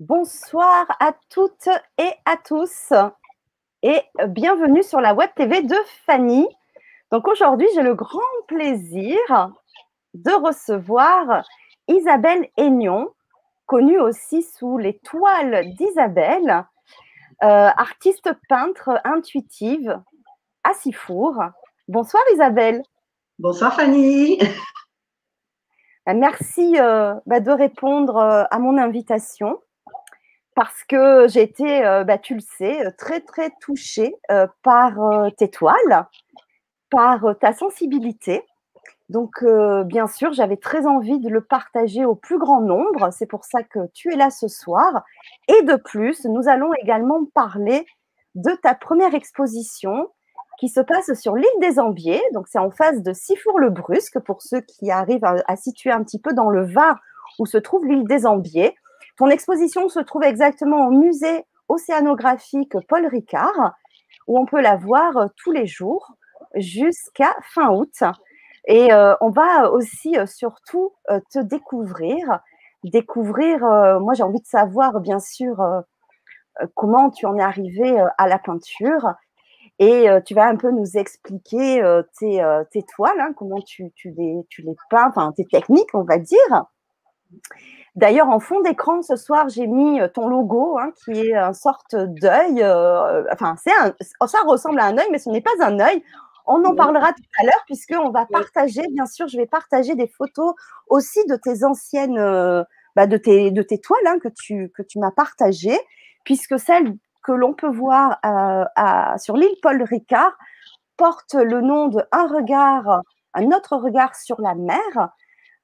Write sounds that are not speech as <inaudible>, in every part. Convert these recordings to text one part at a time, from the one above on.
Bonsoir à toutes et à tous et bienvenue sur la Web TV de Fanny. Donc aujourd'hui, j'ai le grand plaisir de recevoir Isabelle Aignon, connue aussi sous les toiles d'Isabelle, euh, artiste peintre intuitive à Sifour. Bonsoir Isabelle. Bonsoir Fanny. Merci euh, bah, de répondre euh, à mon invitation parce que j'ai été, bah, tu le sais, très très touchée par tes toiles, par ta sensibilité. Donc, bien sûr, j'avais très envie de le partager au plus grand nombre. C'est pour ça que tu es là ce soir. Et de plus, nous allons également parler de ta première exposition qui se passe sur l'île des Ambiers. Donc, c'est en face de Sifour-le-Brusque pour ceux qui arrivent à, situer un petit peu dans le Var où se trouve l'île des Ambiers. Ton exposition se trouve exactement au musée océanographique Paul Ricard, où on peut la voir tous les jours jusqu'à fin août. Et euh, on va aussi euh, surtout euh, te découvrir, découvrir, moi j'ai envie de savoir bien sûr comment tu en es arrivé à la peinture. Et tu vas un peu nous expliquer tes, toiles, hein, comment tu, les, peins, tes techniques, on va dire. D'ailleurs, en fond d'écran ce soir, j'ai mis ton logo, hein, qui est une sorte d'œil. enfin, c'est ça ressemble à un œil, mais ce n'est pas un œil. On en parlera tout à l'heure puisqu'on va partager, bien sûr, je vais partager des photos aussi de tes anciennes, euh, bah, de, tes, de tes toiles hein, que tu, que tu m'as partagées, puisque celles que l'on peut voir euh, à, sur l'île Paul Ricard portent le nom de Un regard, un autre regard sur la mer.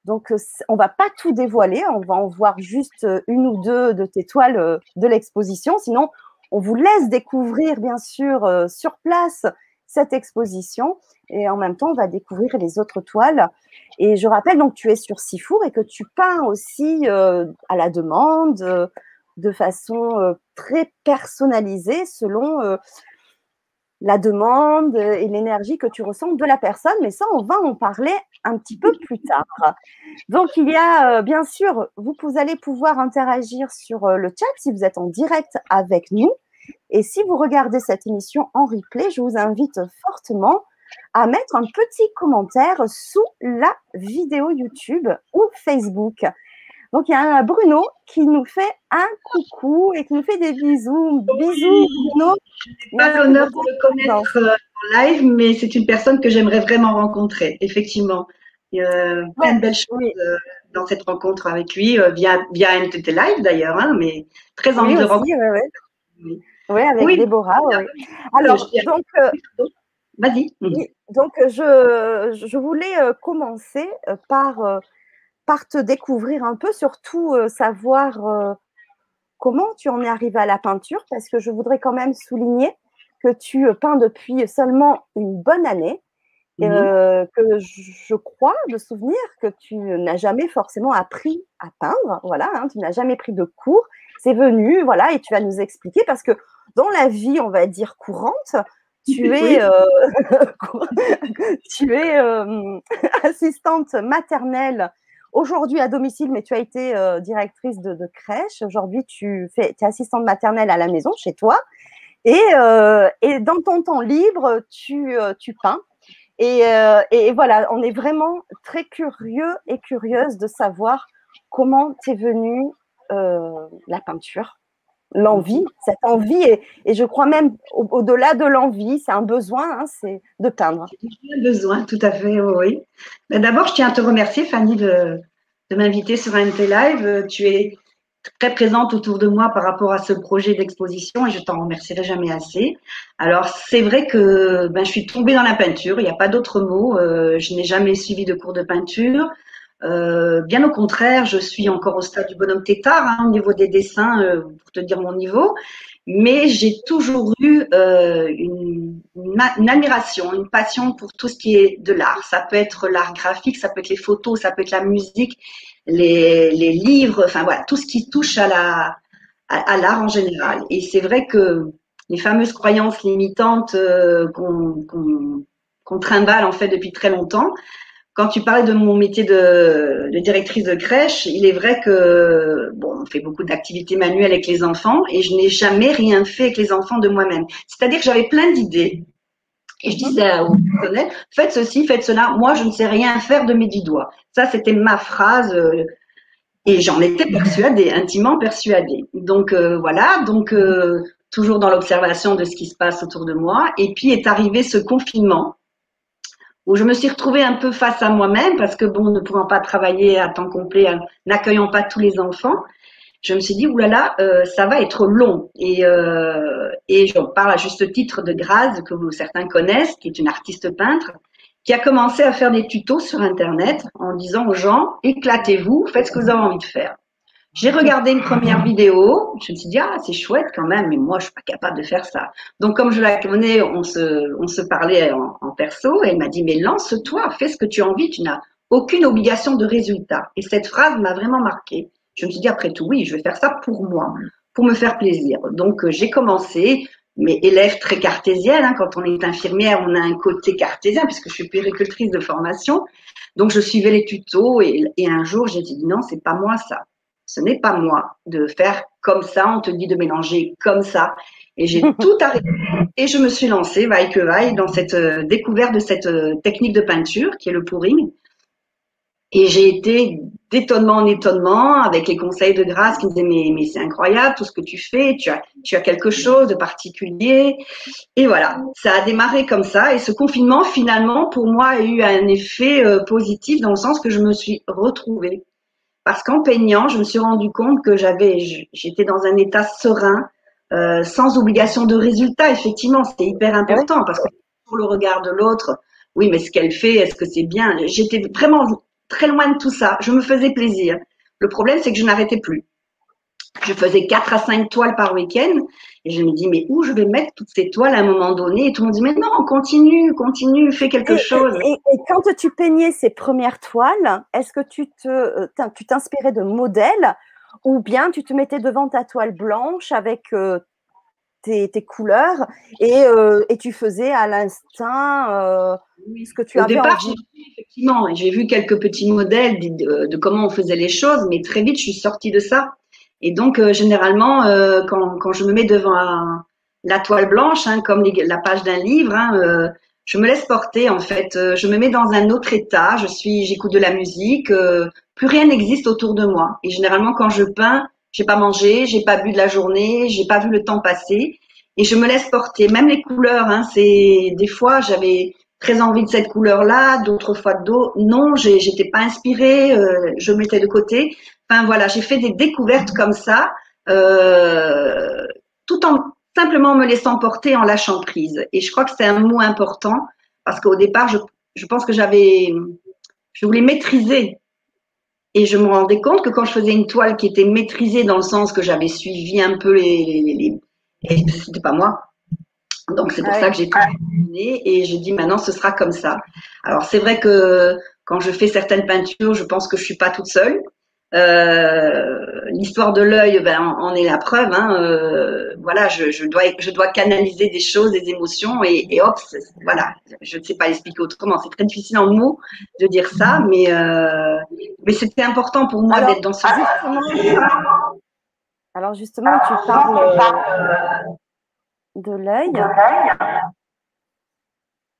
Donc, euh, on va pas tout dévoiler, on va en voir juste une ou deux de tes toiles de l'exposition. Sinon, on vous laisse découvrir, bien sûr, sur place cette exposition et en même temps, on va découvrir les autres toiles. Et je rappelle donc, tu es sur Sifour et que tu peins aussi euh, à la demande, euh, de façon euh, très personnalisée selon la demande et l'énergie que tu ressens de la personne. Mais ça, on va en parler un petit peu plus tard. Donc, il y a bien sûr, vous, vous allez pouvoir interagir sur le chat si vous êtes en direct avec nous. Et si vous regardez cette émission en replay, je vous invite fortement à mettre un petit commentaire sous la vidéo YouTube ou Facebook. Donc, il y a un Bruno qui nous fait un coucou et qui nous fait des bisous. Bisous, Bruno. Je n'ai pas l'honneur de le connaître euh, en live, mais c'est une personne que j'aimerais vraiment rencontrer, effectivement. Il y a plein de belles choses euh, dans cette rencontre avec lui, euh, via, via NTT Live d'ailleurs, hein, mais très envie de rencontrer. Oui, avec Déborah. Alors, donc, euh, vas-y. Donc, je, je voulais euh, commencer euh, par, par te découvrir un peu, surtout savoir comment tu en es arrivé à la peinture, parce que je voudrais quand même souligner que tu peins depuis seulement une bonne année. Mhm. que je crois de souvenir que tu n'as jamais forcément appris à peindre, voilà, hein, tu n'as jamais pris de cours, c'est venu, voilà, et tu vas nous expliquer parce que dans la vie, on va dire courante, tu <laughs> es, euh, <laughs> <laughs> tu es euh, assistante maternelle aujourd'hui à domicile, mais tu as été euh, directrice de, crèche. Aujourd'hui, tu fais, es assistante maternelle à la maison, chez toi. Et, et dans ton temps libre, tu, tu peins. Et, et, voilà, on est vraiment très curieux et curieuse de savoir comment t'es venue la peinture l'envie, cette envie, et, et, je crois même au-delà de l'envie, c'est un besoin, hein, c'est de peindre. Un besoin, tout à fait, oui. D'abord, je tiens à te remercier, Fanny, de, m'inviter sur NT Live. Tu es très présente autour de moi par rapport à ce projet d'exposition et je t'en remercierai jamais assez. Alors, c'est vrai que ben, je suis tombée dans la peinture, il n'y a pas d'autre mot. Euh, je n'ai jamais suivi de cours de peinture. Euh, bien au contraire, je suis encore au stade du bonhomme tétard hein, au niveau des dessins, euh, pour te dire mon niveau. Mais j'ai toujours eu euh, une, une, admiration, une passion pour tout ce qui est de l'art. Ça peut être l'art graphique, ça peut être les photos, ça peut être la musique, les, les livres, enfin voilà, tout ce qui touche à la à, l'art en général. Et c'est vrai que les fameuses croyances limitantes qu'on qu'on trimballe en fait depuis très longtemps, quand tu parlais de mon métier de, directrice de crèche, il est vrai que bon, on fait beaucoup d'activités manuelles avec les enfants et je n'ai jamais rien fait avec les enfants de moi-même. C'est-à-dire que j'avais plein d'idées et je disais aux personnel, faites ceci, faites cela. Moi, je ne sais rien faire de mes dix doigts. Ça, c'était ma phrase. Euh, et j'en étais persuadée, intimement persuadée. Donc euh, voilà, donc euh, toujours dans l'observation de ce qui se passe autour de moi. Et puis est arrivé ce confinement où je me suis retrouvée un peu face à moi-même parce que bon, ne pouvant pas travailler à temps complet, n'accueillant pas tous les enfants, je me suis dit oulala, euh, ça va être long. Et euh, et j'en parle à juste titre de Graz que vous certains connaissent, qui est une artiste peintre, qui a commencé à faire des tutos sur internet en disant aux gens éclatez-vous, faites ce que vous avez envie de faire. J'ai regardé une première vidéo, je me suis dit, ah, c'est chouette quand même, mais moi, je suis pas capable de faire ça. Donc, comme je la connais, on se, on se parlait en, en perso, et elle m'a dit, mais lance-toi, fais ce que tu as envie, tu n'as aucune obligation de résultat. Et cette phrase m'a vraiment marqué. Je me suis dit, après tout, oui, je vais faire ça pour moi, pour me faire plaisir. Donc, euh, j'ai commencé, mes élèves très cartésiennes, hein, quand on est infirmière, on a un côté cartésien, puisque je suis péricultrice de formation. Donc, je suivais les tutos, et, et un jour, j'ai dit, non, c'est pas moi ça ce n'est pas moi de faire comme ça, on te dit de mélanger comme ça. Et j'ai <laughs> tout arrêté et je me suis lancée, vaille que vaille, dans cette euh, découverte de cette euh, technique de peinture qui est le pouring. Et j'ai été d'étonnement en étonnement avec les conseils de grâce qui me disaient mais, mais c'est incroyable tout ce que tu fais, tu as, tu as quelque chose de particulier. Et voilà, ça a démarré comme ça. Et ce confinement, finalement, pour moi, a eu un effet euh, positif dans le sens que je me suis retrouvée parce qu'en peignant, je me suis rendu compte que j'avais, j'étais dans un état serein, euh, sans obligation de résultat. Effectivement, c'était hyper important parce que pour le regard de l'autre, oui, mais ce qu'elle fait, est-ce que c'est bien? J'étais vraiment très loin de tout ça. Je me faisais plaisir. Le problème, c'est que je n'arrêtais plus. Je faisais quatre à cinq toiles par week-end et je me dis, mais où je vais mettre toutes ces toiles à un moment donné? Et tout le monde dit, mais non, continue, continue, fais quelque chose. Et, quand tu peignais ces premières toiles, est-ce que tu te, euh, tu t'inspirais de modèles ou bien tu te mettais devant ta toile blanche avec euh, tes, couleurs et, euh, et, tu faisais à l'instinct ce que tu Au avais départ, envie? Effectivement, j'ai vu quelques petits modèles de, de, comment on faisait les choses, mais très vite, je suis sortie de ça. Et donc, euh, généralement, euh, quand, quand, je me mets devant la toile blanche, hein, comme la page d'un livre, hein, euh, je me laisse porter en fait. je me mets dans un autre état. Je suis, j'écoute de la musique. plus rien n'existe autour de moi. Et généralement, quand je peins, j'ai pas mangé, j'ai pas bu de la journée, j'ai pas vu le temps passer, et je me laisse porter. Même les couleurs, hein, c'est des fois j'avais très envie de cette couleur-là, d'autres fois d'autres. Non, j'étais pas inspirée, euh, je mettais de côté. Enfin voilà, j'ai fait des découvertes comme ça, euh, tout en simplement me laissant porter, en lâchant prise. Et je crois que c'est un mot important parce qu'au départ, je, je pense que j'avais, je voulais maîtriser. Et je me rendais compte que quand je faisais une toile qui était maîtrisée dans le sens que j'avais suivi un peu les, les, les, les c'était pas moi. Donc c'est pour ça que j'ai terminé et j'ai dit maintenant ce sera comme ça. Alors c'est vrai que quand je fais certaines peintures, je pense que je suis pas toute seule. Euh, l'histoire de l'œil, ben, en, est la preuve. Hein, euh, voilà, je, je, dois, je dois canaliser des choses, des émotions, et, et hop, voilà. Je ne sais pas expliquer autrement. C'est très difficile en mots de dire ça, mais euh, mais c'était important pour moi d'être dans ce. Ah, alors justement, tu parles de l'œil.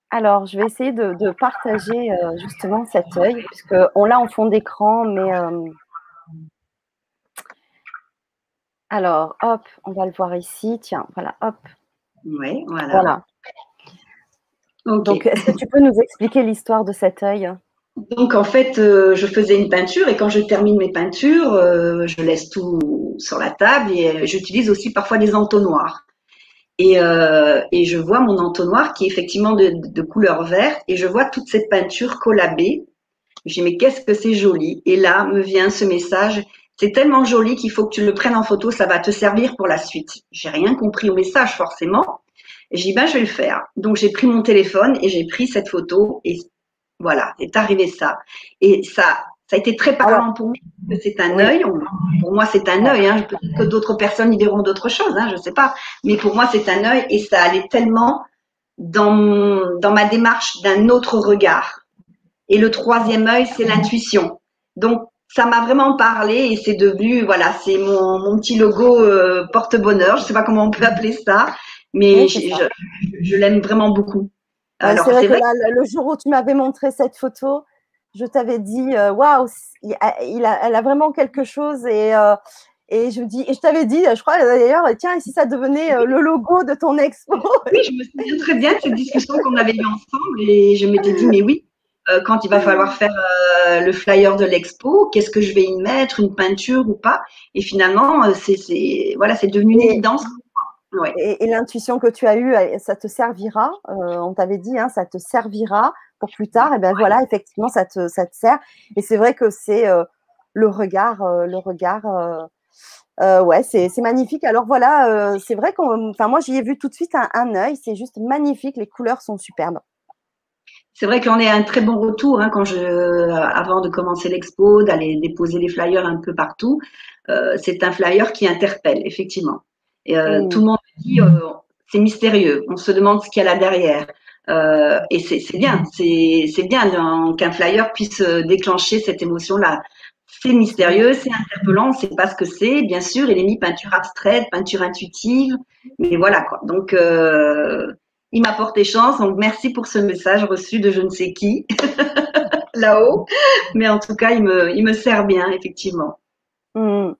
Alors, je vais essayer de, partager justement cet œil, puisque on l'a en fond d'écran, mais alors, hop, on va le voir ici. Tiens, voilà, hop. Oui, voilà. Donc, est-ce que tu peux nous expliquer l'histoire de cet œil? Donc en fait, euh, je faisais une peinture et quand je termine mes peintures, euh, je laisse tout sur la table et euh, j'utilise aussi parfois des entonnoirs. Et, et, je vois mon entonnoir qui est effectivement de, de, couleur verte et je vois toute cette peinture collabée. Je dis mais qu'est-ce que c'est joli Et là me vient ce message c'est tellement joli qu'il faut que tu le prennes en photo, ça va te servir pour la suite. J'ai rien compris au message forcément. J'ai ben, je vais le faire. Donc, j'ai pris mon téléphone et j'ai pris cette photo et voilà, est arrivé ça. Et ça, ça a été très parlant pour moi. C'est un œil. Pour moi, c'est un œil. Hein. Peut-être que d'autres personnes y verront d'autres choses. Hein, je sais pas. Mais pour moi, c'est un œil et ça allait tellement dans, dans ma démarche d'un autre regard. Et le troisième œil, c'est l'intuition. Donc, ça m'a vraiment parlé et c'est devenu, voilà, c'est mon, mon petit logo euh, porte-bonheur. Je sais pas comment on peut appeler ça, mais je, je, l'aime vraiment beaucoup. c'est vrai, que Là, le jour où tu m'avais montré cette photo, je t'avais dit, euh, waouh, il, a, elle a vraiment quelque chose et euh, et je dis, et je t'avais dit, je crois d'ailleurs, tiens, et si ça devenait le logo de ton expo? Oui, je me souviens très bien de cette discussion qu'on avait eue ensemble et je m'étais dit, mais oui, euh, quand il va falloir faire euh, le flyer de l'expo, qu'est-ce que je vais y mettre, une peinture ou pas? Et finalement, euh, c'est voilà, c'est devenu une évidence. Et, l'intuition que tu as eue, ça te servira. on t'avait dit, hein, ça te servira pour plus tard. Et ben voilà, effectivement, ça te, ça te sert. Et c'est vrai que c'est le regard, le regard. ouais, c'est magnifique. Alors voilà, c'est vrai qu'on, enfin moi j'y ai vu tout de suite un, un œil. C'est juste magnifique. Les couleurs sont superbes. C'est vrai qu'on est à un très bon retour hein, quand je, avant de commencer l'expo, d'aller déposer les flyers un peu partout. Euh, c'est un flyer qui interpelle effectivement. Et, euh, Tout le monde euh, c'est mystérieux. On se demande ce qu'il y a là derrière. Euh, et c'est bien, c'est bien qu'un flyer puisse déclencher cette émotion-là. C'est mystérieux, c'est interpellant, on ne sait pas ce que c'est. Bien sûr, il est mis peinture abstraite, peinture intuitive, mais voilà quoi. Donc euh, il m'a porté chance. Donc, merci pour ce message reçu de je ne sais qui <laughs> là-haut. Mais en tout cas, il me, sert bien, effectivement. Hmm.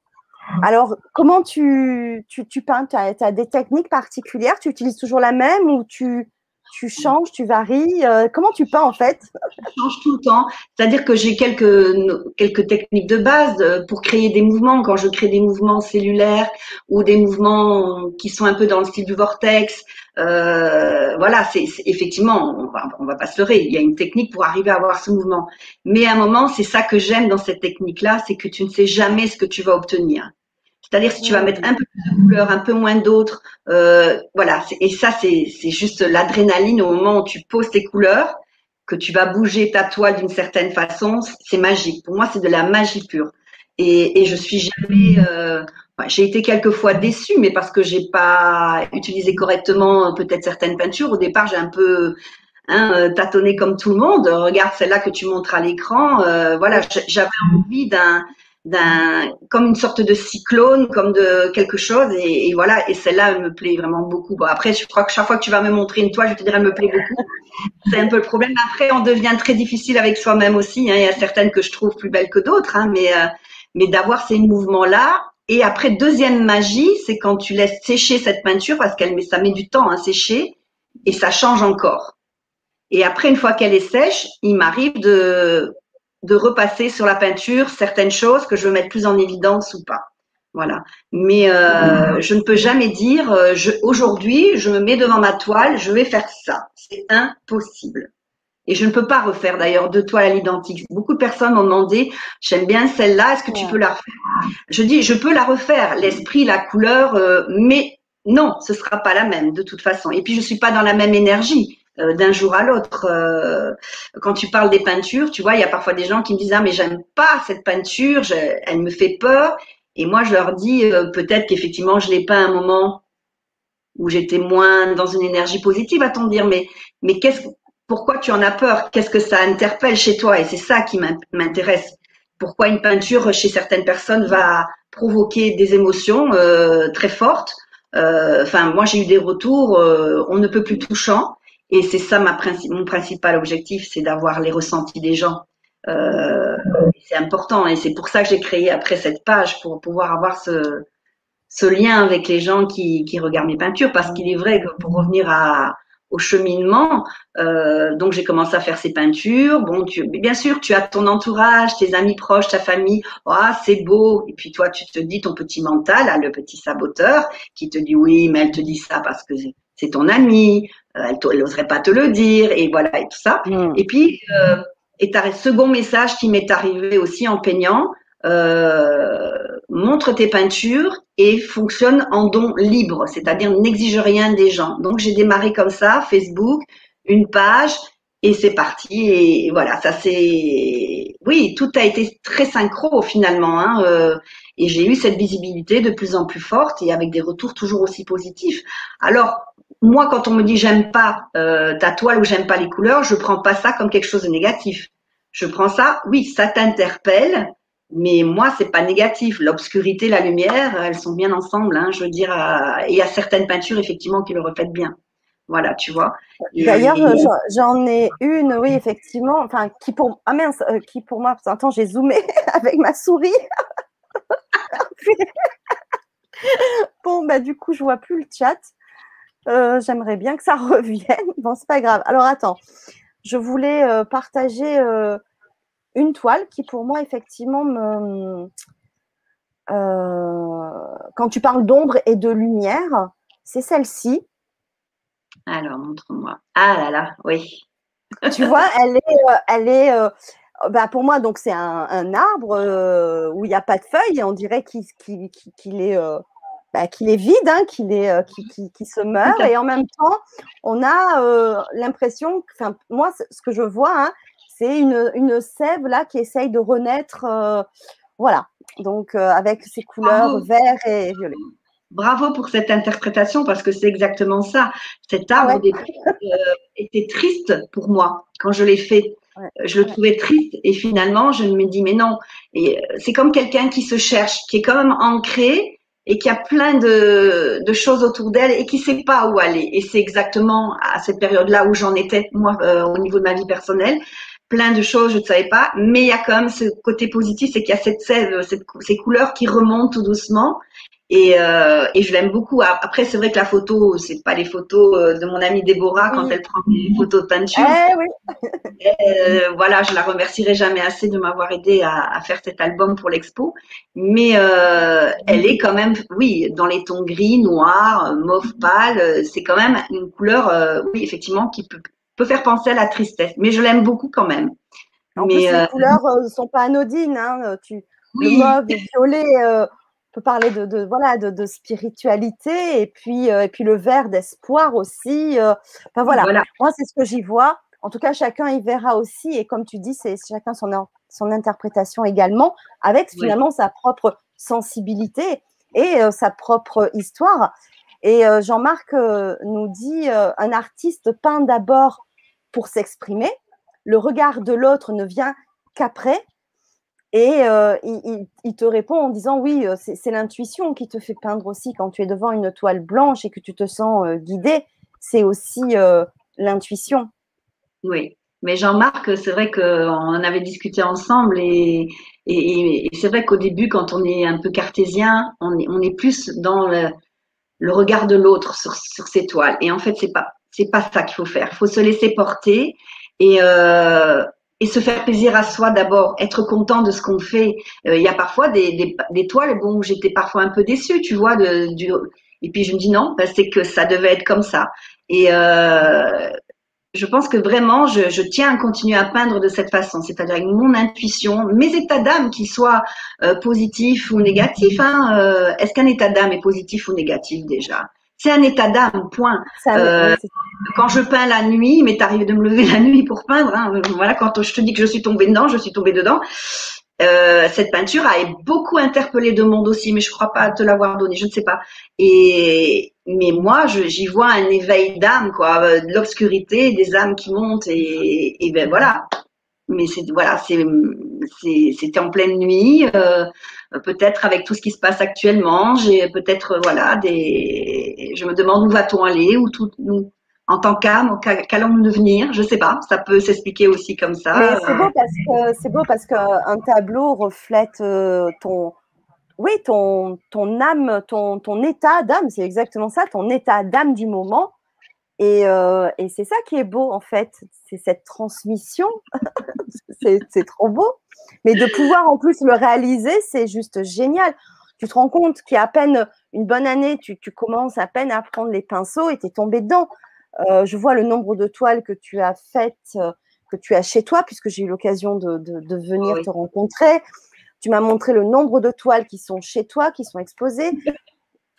Alors, comment tu, tu, tu peins Tu as, as, des techniques particulières? Tu utilises toujours la même ou tu, tu changes, tu varies? Euh, Comment tu peins en fait? Je change tout le temps. C'est-à-dire que j'ai quelques, quelques techniques de base euh, pour créer des mouvements. Quand je crée des mouvements cellulaires ou des mouvements qui sont un peu dans le style du vortex, euh, voilà, c'est effectivement, on va, on va pas se leurrer. Il y a une technique pour arriver à avoir ce mouvement. Mais à un moment, c'est ça que j'aime dans cette technique-là, c'est que tu ne sais jamais ce que tu vas obtenir. C'est-à-dire si tu vas mettre un peu plus de couleurs, un peu moins d'autres, euh, voilà. Et ça, c'est juste l'adrénaline au moment où tu poses tes couleurs, que tu vas bouger ta toile d'une certaine façon. C'est magique. Pour moi, c'est de la magie pure. Et, et je suis jamais. Euh, j'ai été quelquefois déçue, mais parce que j'ai pas utilisé correctement peut-être certaines peintures. Au départ, j'ai un peu hein, euh, tâtonné comme tout le monde. Regarde celle-là que tu montres à l'écran. Euh, voilà, j'avais envie d'un d'un comme une sorte de cyclone, comme de quelque chose. Et, voilà, et celle-là, elle me plaît vraiment beaucoup. Bon, après, je crois que chaque fois que tu vas me montrer une toile, je te dirai, elle me plaît beaucoup. C'est un peu le problème. Après, on devient très difficile avec soi-même aussi. Hein. Il y a certaines que je trouve plus belles que d'autres, hein, mais euh, mais d'avoir ces mouvements-là. Et après, deuxième magie, c'est quand tu laisses sécher cette peinture parce qu'elle met, ça met du temps à sécher et ça change encore. Et après, une fois qu'elle est sèche, il m'arrive de de repasser sur la peinture certaines choses que je veux mettre plus en évidence ou pas. Voilà. Mais euh, je ne peux jamais dire euh, aujourd'hui, je me mets devant ma toile, je vais faire ça. C'est impossible. Et je ne peux pas refaire d'ailleurs deux toiles à l'identique. Beaucoup de personnes m'ont demandé, j'aime bien celle-là, est-ce que tu peux la refaire? Je dis, je peux la refaire, l'esprit, la couleur, euh, mais non, ce sera pas la même de toute façon. Et puis je suis pas dans la même énergie. Euh, d'un jour à l'autre. Euh, quand tu parles des peintures, tu vois, il y a parfois des gens qui me disent ah mais j'aime pas cette peinture, elle me fait peur. Et moi je leur dis euh, peut-être qu'effectivement je l'ai pas un moment où j'étais moins dans une énergie positive à ton dire, mais mais qu'est-ce pourquoi tu en as peur? Qu'est-ce que ça interpelle chez toi? Et c'est ça qui m'intéresse. Pourquoi une peinture chez certaines personnes va provoquer des émotions très fortes? Enfin, moi j'ai eu des retours, on ne peut plus touchant. Et c'est ça mon principal objectif, c'est d'avoir les ressentis des gens. Euh, c'est important et c'est pour ça que j'ai créé après cette page pour pouvoir avoir ce, lien avec les gens qui, regardent mes peintures parce qu'il est vrai que pour revenir au cheminement, euh, donc j'ai commencé à faire ces peintures. Bon, bien sûr, tu as ton entourage, tes amis proches, ta famille. Ah, c'est beau. Et puis toi, tu te dis ton petit mental, le petit saboteur, qui te dit oui, mais elle te dit ça parce que c'est ton ami, elle n'oserait pas te le dire, et voilà, et tout ça. Hmm. Et puis, euh, et second message qui m'est arrivé aussi en peignant, euh, montre tes peintures et fonctionne en don libre, c'est-à-dire n'exige rien des gens. Donc j'ai démarré comme ça, Facebook, une page, et c'est parti. Et voilà, ça c'est, oui, tout a été très synchro finalement. Hein, euh, et j'ai eu cette visibilité de plus en plus forte et avec des retours toujours aussi positifs. Alors moi, quand on me dit j'aime pas euh, ta toile ou j'aime pas les couleurs, je prends pas ça comme quelque chose de négatif. je prends ça, oui, ça t'interpelle, mais moi, c'est pas négatif. L'obscurité, la lumière, elles sont bien ensemble. Hein, je veux dire, il y a certaines peintures effectivement qui le reflètent bien. Voilà, tu vois. D'ailleurs, j'en ai une, oui, effectivement, enfin, qui pour, ah mince, euh, qui pour moi, attends, j'ai zoomé <laughs> avec ma souris. <laughs> bon, bah, du coup, je vois plus le chat. Euh, j'aimerais bien que ça <laughs> revienne. Bon, c'est pas grave. Alors, attends, je voulais euh, partager une toile qui, pour moi, effectivement, me. quand tu parles d'ombre et de lumière, c'est celle-ci. Alors, montre-moi. Ah là là, oui. tu vois, <laughs> elle est, euh, elle est euh, bah pour moi, donc c'est un, arbre euh, où il n'y a pas de feuilles. On dirait qu'il est, bah, qu'il est vide, hein, qu'il est, qui, se meurt. Et en même temps, on a l'impression, enfin moi, ce que je vois, hein, c'est une, une, sève là qui essaye de renaître. voilà. Donc avec ses couleurs vert et violet. Bravo pour cette interprétation parce que c'est exactement ça. Cet arbre euh, était triste pour moi quand je l'ai fait. Je le trouvais triste et finalement je me dis mais non. Et euh, c'est comme quelqu'un qui se cherche, qui est quand même ancré et qui a plein de, choses autour d'elle et qui sait pas où aller. Et c'est exactement à cette période-là où j'en étais moi euh, au niveau de ma vie personnelle plein de choses, je ne savais pas, mais il y a quand même ce côté positif, c'est qu'il y a cette sève, ces couleurs qui remontent tout doucement et, euh, et je l'aime beaucoup. Après, c'est vrai que la photo, c'est pas les photos euh, de mon amie Déborah quand elle prend des photos de peinture. Eh, oui. <laughs> euh, voilà, je la remercierai jamais assez de m'avoir aidé à, à, faire cet album pour l'expo. Mais euh, elle est quand même, oui, dans les tons gris, noir, mauve pâle. C'est quand même une couleur, euh, oui, effectivement, qui peut, peut faire penser à la tristesse. Mais je l'aime beaucoup quand même. En mais, plus, les couleurs ne sont pas anodines. Hein. Tu, Le mauve, le violet peut parler de, voilà de, spiritualité et puis euh, et puis le verre d'espoir aussi. Euh, enfin voilà. moi c'est ce que j'y vois. En tout cas, chacun y verra aussi et comme tu dis, c'est chacun son son interprétation également, avec finalement sa propre sensibilité et euh, sa propre histoire. Et Jean-Marc nous dit un artiste peint d'abord pour s'exprimer. Le regard de l'autre ne vient qu'après. Et euh, il, te répond en disant oui, euh, c'est l'intuition qui te fait peindre aussi quand tu es devant une toile blanche et que tu te sens euh, guidé. C'est aussi l'intuition. Oui, mais Jean-Marc, c'est vrai qu'on avait discuté ensemble et, c'est vrai qu'au début, quand on est un peu cartésien, on est, plus dans le, le regard de l'autre sur, sur ces toiles. Et en fait, c'est pas c'est pas ça qu'il faut faire. Il faut se laisser porter et et se faire plaisir à soi d'abord, être content de ce qu'on fait. Euh, il y a parfois des, des, des toiles bon, où j'étais parfois un peu déçue, tu vois, de, du, et puis je me dis non, ben c'est que ça devait être comme ça. Et euh, je pense que vraiment, je, je, tiens à continuer à peindre de cette façon, c'est-à-dire avec mon intuition, mes états d'âme, qu'ils soient euh, positifs ou négatifs. Hein, euh, Est-ce qu'un état d'âme est positif ou négatif déjà? C'est un état d'âme, point. Euh, quand je peins la nuit, il m'est arrivé de me lever la nuit pour peindre. Hein. Voilà, quand je te dis que je suis tombée dedans, je suis tombée dedans. Euh, cette peinture a beaucoup interpellé de monde aussi, mais je crois pas te l'avoir donné, je ne sais pas. Et mais moi, j'y vois un éveil d'âme, quoi, euh, de l'obscurité, des âmes qui montent et, et ben voilà. Mais c'est voilà, c'était en pleine nuit. Euh, peut-être avec tout ce qui se passe actuellement, j'ai peut-être voilà des, je me demande où va-t-on aller, ou tout, en tant qu'âme, qu'allons-nous devenir, je sais pas, ça peut s'expliquer aussi comme ça. c'est beau parce que c'est beau parce qu'un tableau reflète euh, ton, oui, ton, ton âme, ton, ton état d'âme, c'est exactement ça, ton état d'âme du moment. Et, euh, et c'est ça qui est beau en fait, c'est cette transmission, <laughs> c'est trop beau. Mais de pouvoir en plus le réaliser, c'est juste génial. Tu te rends compte qu'il y a à peine une bonne année, tu, commences à peine à prendre les pinceaux et tu es tombé dedans. Euh, je vois le nombre de toiles que tu as faites, euh, que tu as chez toi, puisque j'ai eu l'occasion de, venir te rencontrer. Tu m'as montré le nombre de toiles qui sont chez toi, qui sont exposées.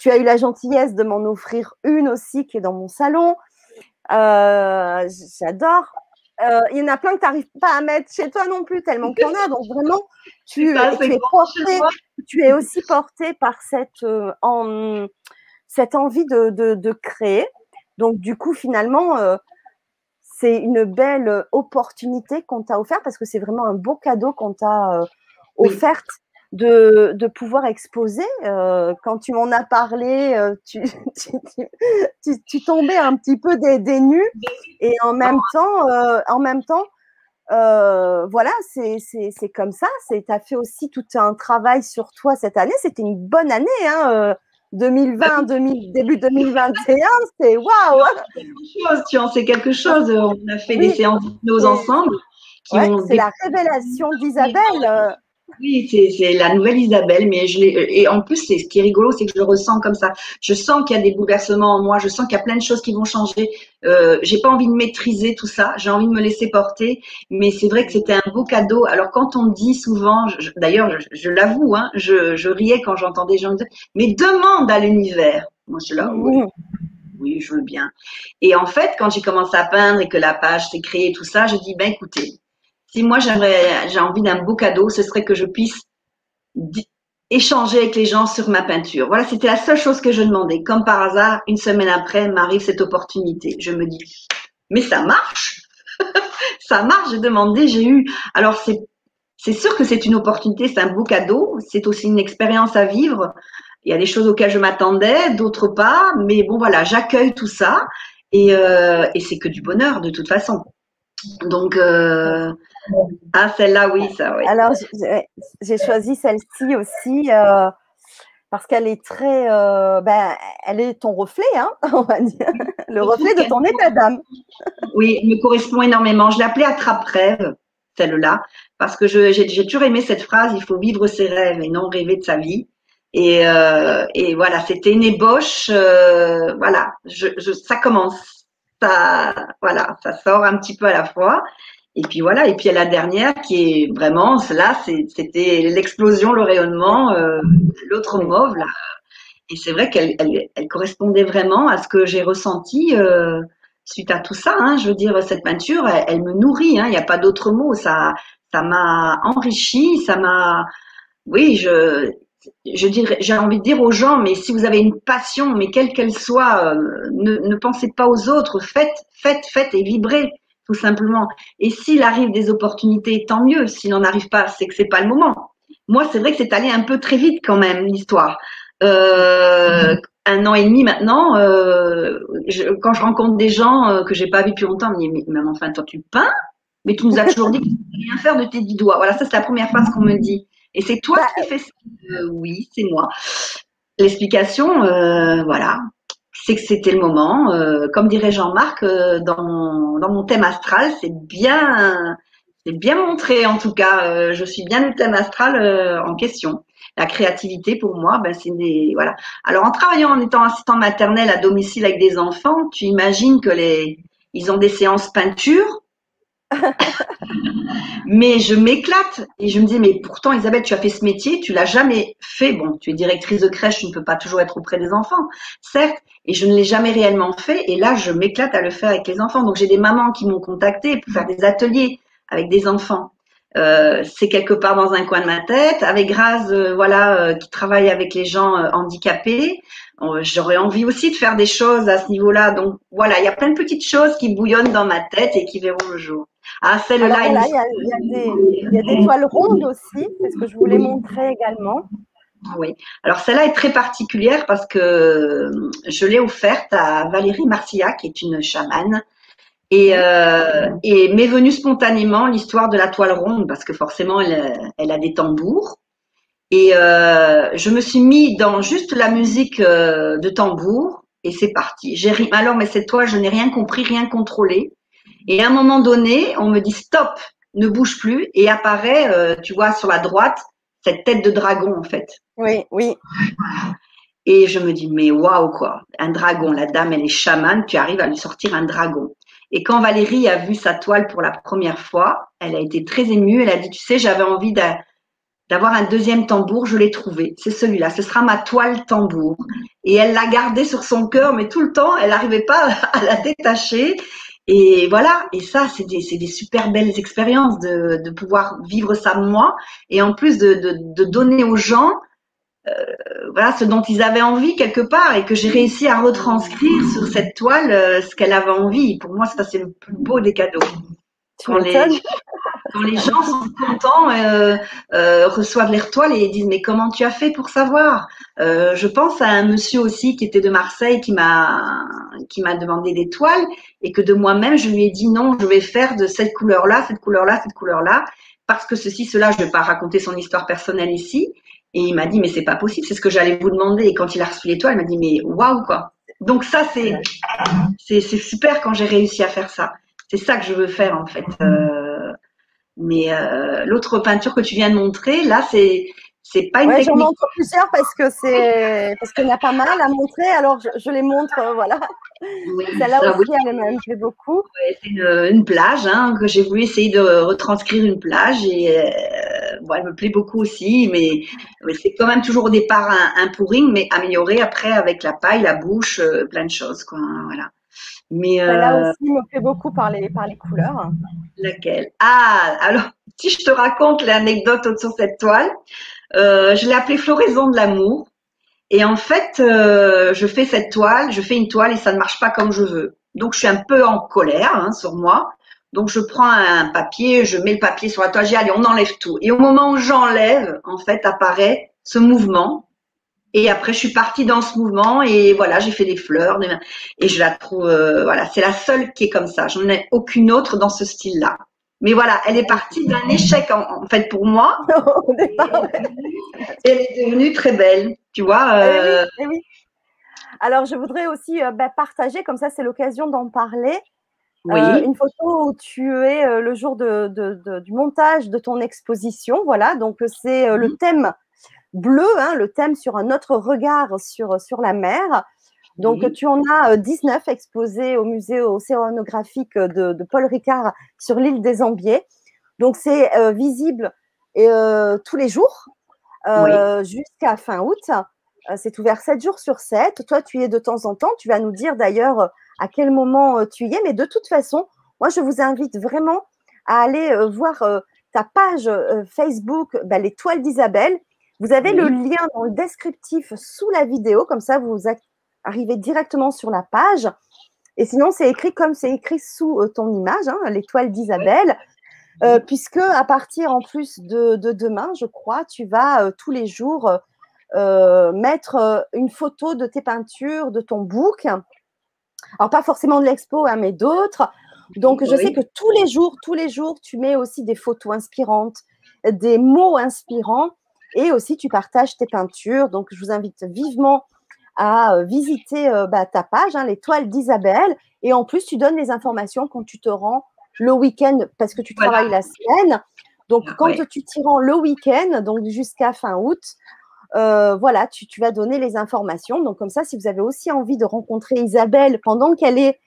Tu as eu la gentillesse de m'en offrir une aussi qui est dans mon salon. Euh, j'adore. Euh, il y en a plein que tu n'arrives pas à mettre chez toi non plus, tellement qu'il y en a. Donc vraiment, tu, es, aussi porté par cette, euh, cette envie de, créer. Donc du coup, finalement, euh, c'est une belle opportunité qu'on t'a offerte parce que c'est vraiment un beau cadeau qu'on t'a euh, offert de, de, pouvoir exposer. Euh, quand tu m'en as parlé, euh, <laughs> tu, tu, tu, tombais un petit peu des, des nus et en même temps, en même temps, voilà, c'est comme ça. Tu as fait aussi tout un travail sur toi cette année. C'était une bonne année. Hein, 2020, 2000, début 2021, c'est waouh! Tu en sais quelque chose. On a fait des séances d'hypnose ensemble. c'est la révélation d'Isabelle. Oui, c'est la nouvelle Isabelle, mais je l'ai. Et en plus, c'est ce qui est rigolo, c'est que je le ressens comme ça. Je sens qu'il y a des bouleversements en moi. Je sens qu'il y a plein de choses qui vont changer. Euh, j'ai pas envie de maîtriser tout ça. J'ai envie de me laisser porter. Mais c'est vrai que c'était un beau cadeau. Alors quand on dit souvent, d'ailleurs, je, l'avoue, hein, je, je, riais quand j'entendais des gens dire, mais demande à l'univers. Moi, je suis là. Oui. oui, je veux bien. Et en fait, quand j'ai commencé à peindre et que la page s'est créée, tout ça, je dis, ben écoutez, si moi j'aimerais, j'ai envie d'un beau cadeau, ce serait que je puisse échanger avec les gens sur ma peinture. Voilà, c'était la seule chose que je demandais. Comme par hasard, une semaine après, m'arrive cette opportunité. Je me dis, mais ça marche, <laughs> ça marche. J'ai demandé, j'ai eu. Alors c'est c'est sûr que c'est une opportunité, c'est un beau cadeau, c'est aussi une expérience à vivre. Il y a des choses auxquelles je m'attendais, d'autres pas, mais bon voilà, j'accueille tout ça et, euh, c'est que du bonheur de toute façon. Donc, euh, ah, celle-là, oui, ça, oui. Alors, j'ai choisi celle-ci aussi euh, parce qu'elle est très, euh, ben, elle est ton reflet, hein, <laughs> on va dire, le reflet de ton état d'âme. <laughs> Oui, elle me correspond énormément. Je l'appelais attrape-rêve, celle-là, parce que j'ai toujours aimé cette phrase, il faut vivre ses rêves et non rêver de sa vie. Et, et voilà, c'était une ébauche, voilà, je, je, ça commence ça, voilà, ça sort un petit peu à la fois. Et puis voilà, et puis a la dernière qui est vraiment, là, c'était l'explosion, le rayonnement, euh, l'autre mauve, là. Et c'est vrai qu'elle elle, correspondait vraiment à ce que j'ai ressenti euh, suite à tout ça. Hein. Je veux dire, cette peinture, elle, me nourrit, hein. il n'y a pas d'autre mot. Ça ça m'a enrichi, ça m'a... Oui, je, je dirais, j'ai envie de dire aux gens, mais si vous avez une passion, mais quelle qu'elle soit, euh, ne, ne, pensez pas aux autres, faites, faites, faites et vibrez, tout simplement. Et s'il arrive des opportunités, tant mieux. S'il n'en arrive pas, c'est que c'est pas le moment. Moi, c'est vrai que c'est allé un peu très vite quand même l'histoire. Euh, un an et demi maintenant, euh, quand je rencontre des gens euh, que j'ai pas vus depuis longtemps, me disent mais, mais enfin toi tu peins, mais tu nous as toujours dit que tu ne rien faire de tes dix doigts. Voilà, ça c'est la première phrase qu'on me dit. Et c'est toi bah, qui fais ça. Euh, oui, c'est moi. L'explication, euh, voilà, c'est que c'était le moment. Euh, comme dirait Jean-Marc, dans, dans mon thème astral, c'est bien, c'est bien montré en tout cas. je suis bien le thème astral en question. La créativité pour moi, ben c'est des voilà. Alors en travaillant en étant assistant maternel à domicile avec des enfants, tu imagines que les ils ont des séances peinture <laughs> mais je m'éclate et je me dis mais pourtant Isabelle tu as fait ce métier tu l'as jamais fait bon tu es directrice de crèche tu ne peux pas toujours être auprès des enfants certes et je ne l'ai jamais réellement fait. Et là je m'éclate à le faire avec les enfants. Donc j'ai des mamans qui m'ont contacté pour faire des ateliers avec des enfants. Euh, c'est quelque part dans un coin de ma tête. Avec Grace euh, voilà euh, qui travaille avec les gens handicapés j'aurais envie aussi de faire des choses à ce niveau-là. Donc voilà il y a plein de petites choses qui bouillonnent dans ma tête et qui verront le jour. Ah, celle-là. Il y, a des toiles rondes aussi, c'est ce que je voulais montrer également. Oui. Alors celle-là est très particulière parce que je l'ai offerte à Valérie Marcillac, qui est une chamane. Et, euh, et m'est venue spontanément l'histoire de la toile ronde parce que forcément elle, a des tambours. Et euh, je me suis mis dans juste la musique euh, de tambour et c'est parti. J'ai alors mais cette toile je n'ai rien compris, rien contrôlé. Et à un moment donné, on me dit stop, ne bouge plus, et apparaît, euh, tu vois, sur la droite, cette tête de dragon en fait. Oui, oui. Et je me dis mais waouh quoi, un dragon, la dame elle est chamane, tu arrives à lui sortir un dragon. Et quand Valérie a vu sa toile pour la première fois, elle a été très émue. Elle a dit, tu sais, j'avais envie d'avoir un deuxième tambour, je l'ai trouvé. C'est celui-là, ce sera ma toile tambour. Et elle l'a gardé sur son cœur, mais tout le temps, elle n'arrivait pas <laughs> à la détacher. Et voilà, et ça, c'est des, super belles expériences de, pouvoir vivre ça moi, et en plus de donner aux gens voilà ce dont ils avaient envie quelque part et que j'ai réussi à retranscrire sur cette toile ce qu'elle avait envie. Pour moi, ça c'est le plus beau des cadeaux. Quand les, quand les, gens sont contents, euh, euh, reçoivent les toiles et disent mais comment tu as fait pour savoir? Euh, Je pense à un monsieur aussi qui était de Marseille qui m'a qui m'a demandé des toiles et que de moi-même je lui ai dit non, je vais faire de cette couleur-là, cette couleur-là, cette couleur-là parce que ceci, cela. Je ne vais pas raconter son histoire personnelle ici. Et il m'a dit mais c'est pas possible, c'est ce que j'allais vous demander. Et quand il a reçu l'étoile, il m'a dit mais waouh quoi. Donc ça c'est c'est super quand j'ai réussi à faire ça. C'est ça que je veux faire en fait. Euh, mais euh, l'autre peinture que tu viens de montrer, là, c'est c'est pas une ouais, J'en montre plusieurs parce que c'est parce qu'il y en a pas mal à montrer. Alors je, les montre, euh, voilà. Oui, Celle-là aussi, elle me fait beaucoup. Ouais, c'est une, une, plage hein, que j'ai voulu essayer de retranscrire une plage et bon, elle me plaît beaucoup aussi. Mais, mais c'est quand même toujours au départ un, un pouring, mais amélioré après avec la paille, la bouche, plein de choses, quoi. Hein, voilà. Mais Là euh, aussi, me fait beaucoup par les, par les couleurs. Laquelle? Ah, alors, si je te raconte l'anecdote de cette toile, euh, je l'ai appelée Floraison de l'amour. Et en fait, euh, je fais cette toile, je fais une toile et ça ne marche pas comme je veux. Donc, je suis un peu en colère hein, sur moi. Donc, je prends un papier, je mets le papier sur la toile, j'ai allez, on enlève tout. Et au moment où j'enlève, en fait, apparaît ce mouvement et après, je suis partie dans ce mouvement et voilà, j'ai fait des fleurs et je la trouve, euh, voilà, c'est la seule qui est comme ça. J'en ai aucune autre dans ce style-là. Mais voilà, elle est partie d'un échec en, fait pour moi. <laughs> elle est devenue très belle, tu vois. Eh euh... Eh oui, Alors, je voudrais aussi euh, bah, partager, comme ça, c'est l'occasion d'en parler. Oui. Euh, une photo où tu es le jour de, de, de, du montage de ton exposition. Voilà, donc c'est le thème bleu, hein, le thème sur un autre regard sur, sur la mer. Donc, tu en as 19 euh, exposés au musée océanographique de, Paul Ricard sur l'île des Ambiers. Donc, c'est euh, visible euh, tous les jours jusqu'à fin août. c'est ouvert 7 jours sur 7. Toi, tu y es de temps en temps. Tu vas nous dire d'ailleurs à quel moment tu y es. Mais de toute façon, moi, je vous invite vraiment à aller voir ta page Facebook, bah, les toiles d'Isabelle. Vous avez le lien dans le descriptif sous la vidéo, comme ça vous arrivez directement sur la page. Et sinon, c'est écrit comme c'est écrit sous euh, ton image, hein, l'étoile d'Isabelle, euh, puisque à partir en plus de, demain, je crois, tu vas euh, tous les jours mettre une photo de tes peintures, de ton book. Alors pas forcément de l'expo, hein, mais d'autres. Donc je sais que tous les jours, tous les jours, tu mets aussi des photos inspirantes, des mots inspirants. Et aussi, tu partages tes peintures. Donc, je vous invite vivement à euh, visiter euh, bah, ta page, hein, l'étoile d'Isabelle. Et en plus, tu donnes les informations quand tu te rends le week-end parce que tu travailles la semaine. Donc, quand tu t'y rends le week-end, donc jusqu'à fin août, euh, voilà, tu, tu, vas donner les informations. Donc, comme ça, si vous avez aussi envie de rencontrer Isabelle pendant qu'elle est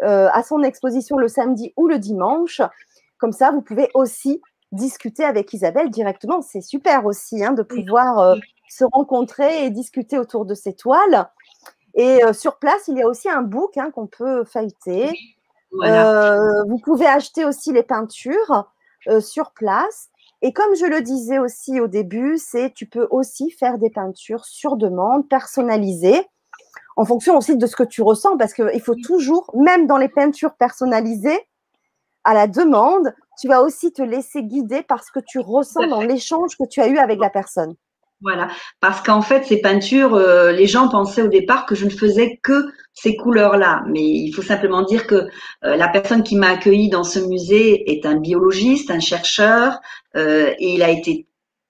à son exposition le samedi ou le dimanche, comme ça, vous pouvez aussi discuter avec Isabelle directement. C'est super aussi hein, de pouvoir euh, se rencontrer et discuter autour de ces toiles. Et euh, sur place, il y a aussi un book hein, qu'on peut feuilleter. Euh, vous pouvez acheter aussi les peintures sur place. Et comme je le disais aussi au début, c'est tu peux aussi faire des peintures sur demande, personnalisées, en fonction aussi de ce que tu ressens, parce qu'il faut toujours, même dans les peintures personnalisées, à la demande, tu vas aussi te laisser guider par ce que tu ressens dans l'échange que tu as eu avec la personne. Voilà, parce qu'en fait, ces peintures, euh, les gens pensaient au départ que je ne faisais que ces couleurs-là. Mais il faut simplement dire que euh, la personne qui m'a accueilli dans ce musée est un biologiste, un chercheur, euh, et il a été,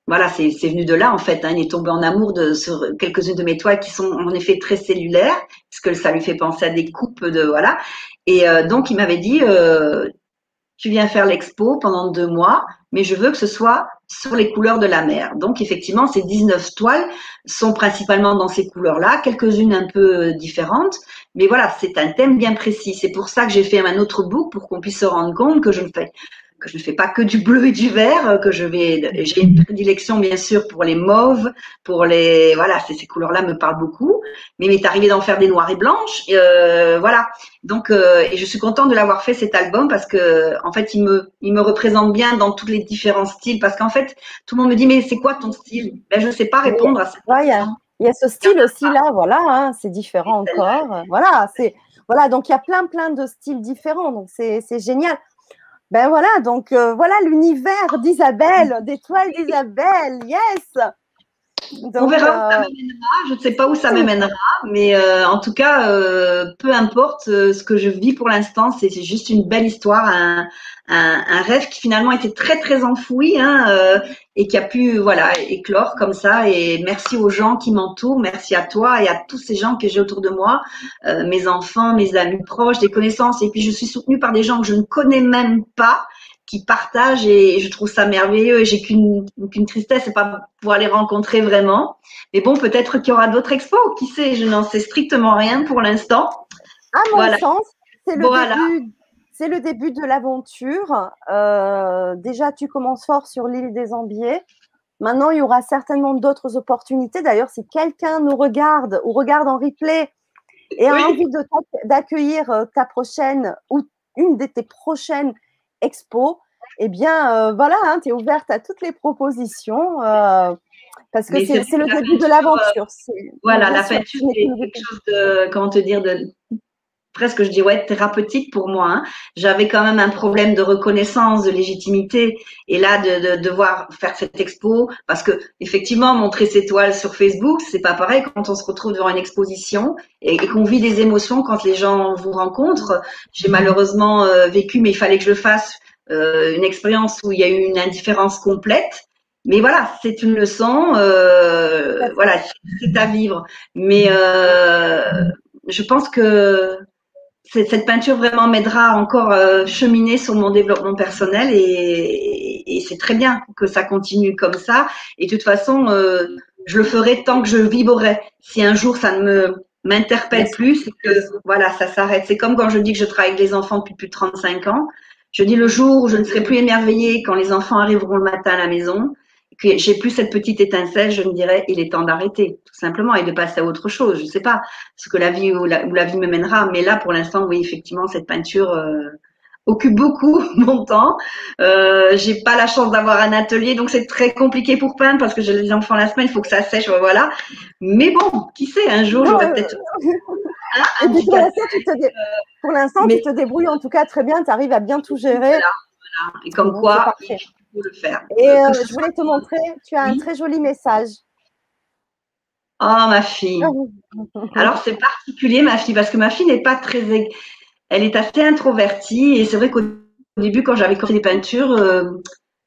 voilà, c'est venu de là en fait. Hein, il est tombé en amour de quelques-unes de mes toiles qui sont en effet très cellulaires, parce que ça lui fait penser à des coupes de voilà. Et donc il m'avait dit, tu viens faire l'expo pendant deux mois, mais je veux que ce soit sur les couleurs de la mer. Donc effectivement, ces 19 toiles sont principalement dans ces couleurs-là, quelques-unes un peu différentes, mais voilà, c'est un thème bien précis. C'est pour ça que j'ai fait un autre book pour qu'on puisse se rendre compte que je ne fais que je ne fais pas que du bleu et du vert, que je vais, j'ai une prédilection bien sûr pour les mauves, pour les, voilà, ces, ces couleurs-là me parlent beaucoup. Mais il m'est arrivé d'en faire des noirs et blanches, euh, voilà. Donc, euh, et je suis contente de l'avoir fait cet album parce que, en fait, il me, il me représente bien dans tous les différents styles. Parce qu'en fait, tout le monde me dit, mais c'est quoi ton style? Ben, je ne sais pas répondre à ça. il y a, il y a ce style aussi là, voilà, hein, c'est différent encore. Voilà, c'est, voilà, donc il y a plein, plein de styles différents. Donc, c'est, c'est génial. Ben voilà, donc euh, voilà l'univers d'Isabelle, d'étoiles d'Isabelle, yes. On verra où ça m'amènera. Je ne sais pas où ça m'amènera, mais euh, en tout cas, euh, peu importe ce que je vis pour l'instant, c'est juste une belle histoire, un, un, un, rêve qui finalement était très très enfoui hein, et qui a pu voilà éclore comme ça. Et merci aux gens qui m'entourent, merci à toi et à tous ces gens que j'ai autour de moi, euh, mes enfants, mes amis proches, des connaissances. Et puis je suis soutenue par des gens que je ne connais même pas qui partagent et je trouve ça merveilleux et j'ai qu'une qu'une tristesse c'est pas pouvoir les rencontrer vraiment mais bon peut-être qu'il y aura d'autres expos qui sait je n'en sais strictement rien pour l'instant à mon sens c'est le début c'est le début de l'aventure. Euh, déjà, tu commences fort sur l'île des Ambiers. Maintenant, il y aura certainement d'autres opportunités. D'ailleurs, si quelqu'un nous regarde ou regarde en replay et a envie d'accueillir euh, ta prochaine ou une de tes prochaines expos, eh bien, euh, voilà, hein, tu es ouverte à toutes les propositions. parce que c'est le début de l'aventure. voilà, la peinture, c'est quelque chose de, comment te dire, de presque, je dirais, thérapeutique pour moi. Hein. J'avais quand même un problème de reconnaissance, de légitimité. Et là, de, de, devoir faire cette expo, parce que effectivement, montrer ses toiles sur Facebook, c'est pas pareil quand on se retrouve devant une exposition et, qu'on vit des émotions quand les gens vous rencontrent. J'ai malheureusement euh, vécu, mais il fallait que je le fasse, euh, une expérience où il y a eu une indifférence complète. Mais voilà, c'est une leçon, euh, voilà, c'est à vivre. Mais euh, je pense que cette peinture vraiment m'aidera encore à euh, cheminer sur mon développement personnel et, et c'est très bien que ça continue comme ça. Et de toute façon, euh, je le ferai tant que je vibrerai. Si un jour ça ne me m'interpelle plus, c'est que voilà, ça s'arrête. C'est comme quand je dis que je travaille avec les enfants depuis plus de 35 ans. Je dis le jour où je ne serai plus émerveillée quand les enfants arriveront le matin à la maison, que j'ai plus cette petite étincelle, je me dirais, il est temps d'arrêter, tout simplement, et de passer à autre chose. Je ne sais pas ce que la vie ou la, vie me mènera, mais là, pour l'instant, oui, effectivement, cette peinture euh, occupe beaucoup <laughs> mon temps. Euh, j'ai pas la chance d'avoir un atelier, donc c'est très compliqué pour peindre parce que j'ai les enfants la semaine, il faut que ça sèche, voilà. Mais bon, qui sait, un jour, j'aurai peut-être. Hein, <laughs> pour l'instant, tu te débrouilles en tout cas très bien, tu arrives à bien tout gérer. Voilà, voilà. Et comme quoi, le faire. Et euh, euh, je voulais te montrer, tu as un très joli message. Oh, ma fille. <laughs> Alors, c'est particulier, ma fille, parce que ma fille n'est pas très. Elle est assez introvertie. Et c'est vrai qu'au début, quand j'avais commencé les peintures, euh,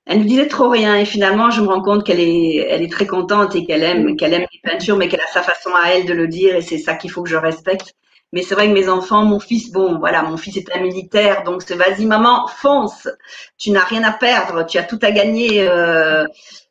elle ne disait trop rien. Et finalement, je me rends compte qu'elle est, elle est très contente et qu'elle aime, qu'elle aime les peintures, mais qu'elle a sa façon à elle de le dire. Et c'est ça qu'il faut que je respecte. Mais c'est vrai que mes enfants, mon fils, bon, voilà, mon fils est un militaire, donc c'est vas-y maman, fonce. Tu n'as rien à perdre, tu as tout à gagner. Euh,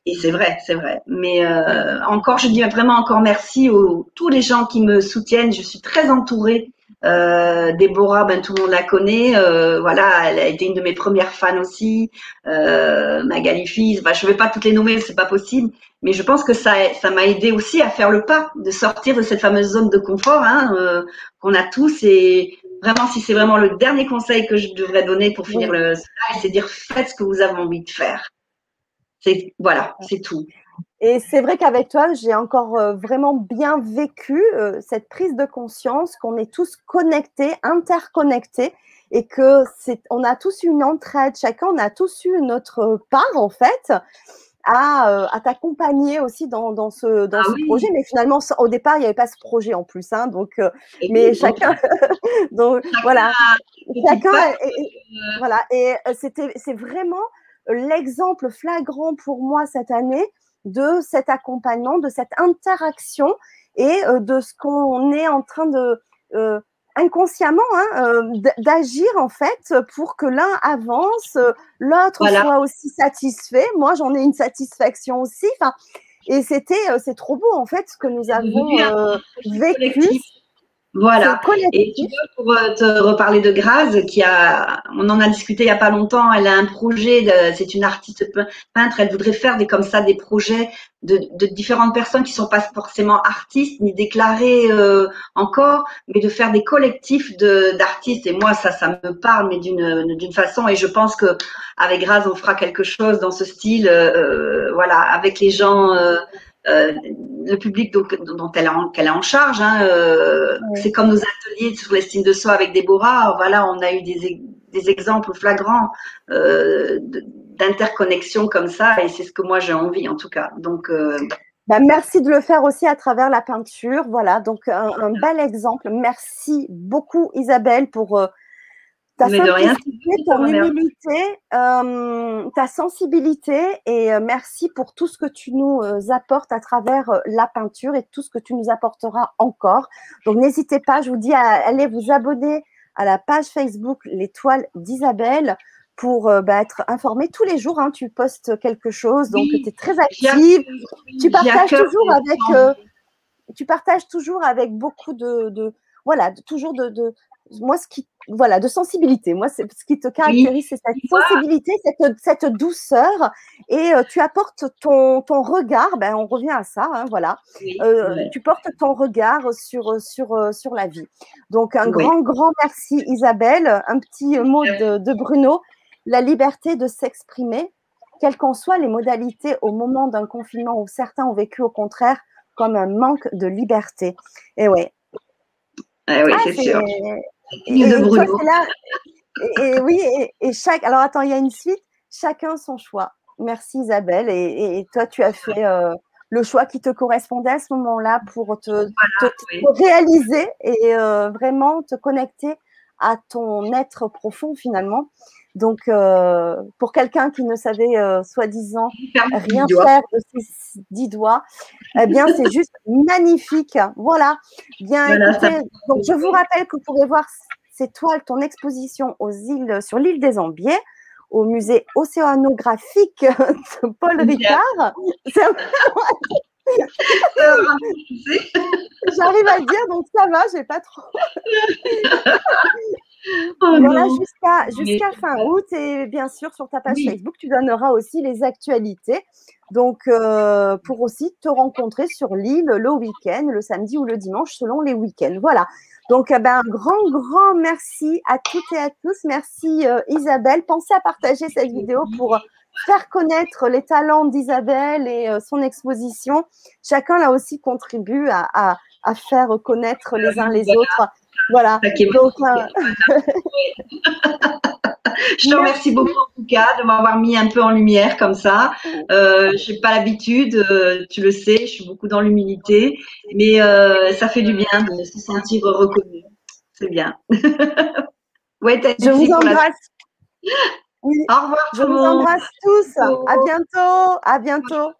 et c'est vrai, c'est vrai. Mais euh, encore, je dis vraiment encore merci aux tous les gens qui me soutiennent. Je suis très entourée. Euh, Déborah, ben tout le monde la connaît. Euh, voilà, elle a été une de mes premières fans aussi. Euh, Magali Fils, ben, je ne vais pas toutes les nommer, c'est pas possible. Mais je pense que ça, ça m'a aidé aussi à faire le pas, de sortir de cette fameuse zone de confort hein, euh, qu'on a tous. Et vraiment, si c'est vraiment le dernier conseil que je devrais donner pour finir le slide, c'est dire faites ce que vous avez envie de faire. C'est voilà, c'est tout. Et c'est vrai qu'avec toi, j'ai encore euh, vraiment bien vécu euh, cette prise de conscience qu'on est tous connectés, interconnectés, et que c'est, on a tous une entraide, chacun on a tous eu notre part en fait à, euh, à t'accompagner aussi dans, dans ce, dans ah ce projet. Mais finalement, au départ, il n'y avait pas ce projet en plus. Hein, donc, mais chacun, <laughs> donc voilà, chacun, et, voilà. Et c'était, c'est vraiment l'exemple flagrant pour moi cette année de cet accompagnement, de cette interaction et de ce qu'on est en train de inconsciemment hein, euh, d'agir en fait pour que l'un avance, l'autre soit aussi satisfait. Moi, j'en ai une satisfaction aussi. et c'était, euh, c'est trop beau en fait ce que nous avons euh, vécu. Voilà. Et tu veux, pour euh, te reparler de Graz, qui a, on en a discuté il y a pas longtemps, elle a un projet, c'est une artiste peintre, elle voudrait faire des comme ça des projets de, de différentes personnes qui sont pas forcément artistes ni déclarées euh, encore, mais de faire des collectifs d'artistes. Et moi, ça, ça me parle, mais d'une d'une façon. Et je pense que avec Graz, on fera quelque chose dans ce style, euh, voilà, avec les gens. Euh, le public donc, dont elle, a, qu'elle a en charge. Hein, euh, C'est comme nos ateliers sur l'estime de soi avec Déborah. Voilà, on a eu des, des exemples flagrants euh, d'interconnexion comme ça, et c'est ce que moi j'ai envie en tout cas. Donc euh, bah, merci de le faire aussi à travers la peinture. Voilà, donc un, un bel exemple. Merci beaucoup Isabelle pour euh, ta simplicité, ton humilité, euh, ta sensibilité et euh, merci pour tout ce que tu nous euh, apportes à travers la peinture et tout ce que tu nous apporteras encore. Donc n'hésitez pas, je vous dis à aller vous abonner à la page Facebook L'étoile d'Isabelle pour bah, être informé tous les jours. Hein, tu postes quelque chose, donc tu es très active. Tu partages toujours avec, tu partages toujours avec beaucoup de, de voilà, toujours de, de moi, ce qui, voilà, de sensibilité. Moi, c'est ce qui te caractérise, c'est cette sensibilité, cette, cette douceur, et euh, tu apportes ton, ton regard. Ben, on revient à ça, hein, voilà. Euh, tu portes ton regard sur sur euh, sur la vie. Donc, un grand grand merci, Isabelle. Un petit mot de, de Bruno. La liberté de s'exprimer, quelles qu'en soient les modalités au moment d'un confinement où certains ont vécu au contraire comme un manque de liberté. Et ouais. Eh oui, ah, c'est sûr. Et, et, oui, et, chaque. Alors attends, il y a une suite. Chacun son choix. Merci Isabelle. Et, toi, tu as fait euh, le choix qui te correspondait à ce moment-là pour te, réaliser et euh, vraiment te connecter à ton être profond finalement. Donc, euh, pour quelqu'un qui ne savait soi-disant rien faire de ses dix doigts, eh bien, c'est <laughs> juste magnifique. Voilà. Bien, donc je vous rappelle que vous pouvez voir ces toiles, ton exposition aux îles, sur l'île des Ambiers, au musée océanographique de Paul Ricard. <laughs> J'arrive à le dire, donc ça va, j'ai pas trop. <laughs> <laughs> Oh voilà, jusqu'à jusqu'à fin août et bien sûr sur ta page Facebook, tu donneras aussi les actualités. Donc euh, pour aussi te rencontrer sur l'île le week-end, le samedi ou le dimanche selon les week-ends. Voilà. Donc eh ben, un grand grand merci à toutes et à tous. Merci euh, Isabelle. Pensez à partager cette vidéo pour faire connaître les talents d'Isabelle et euh, son exposition. Chacun là aussi contribue à, à, à faire connaître les uns les autres voilà. Donc, euh, <laughs> je te remercie beaucoup en tout cas de m'avoir mis un peu en lumière comme ça. Euh, je n'ai pas l'habitude, euh, tu le sais, je suis beaucoup dans l'humilité, mais ça fait du bien de se sentir reconnu. C'est bien. <laughs> ouais, je vous embrasse. <laughs> Au revoir. Je vous embrasse tous. À bientôt. À bientôt.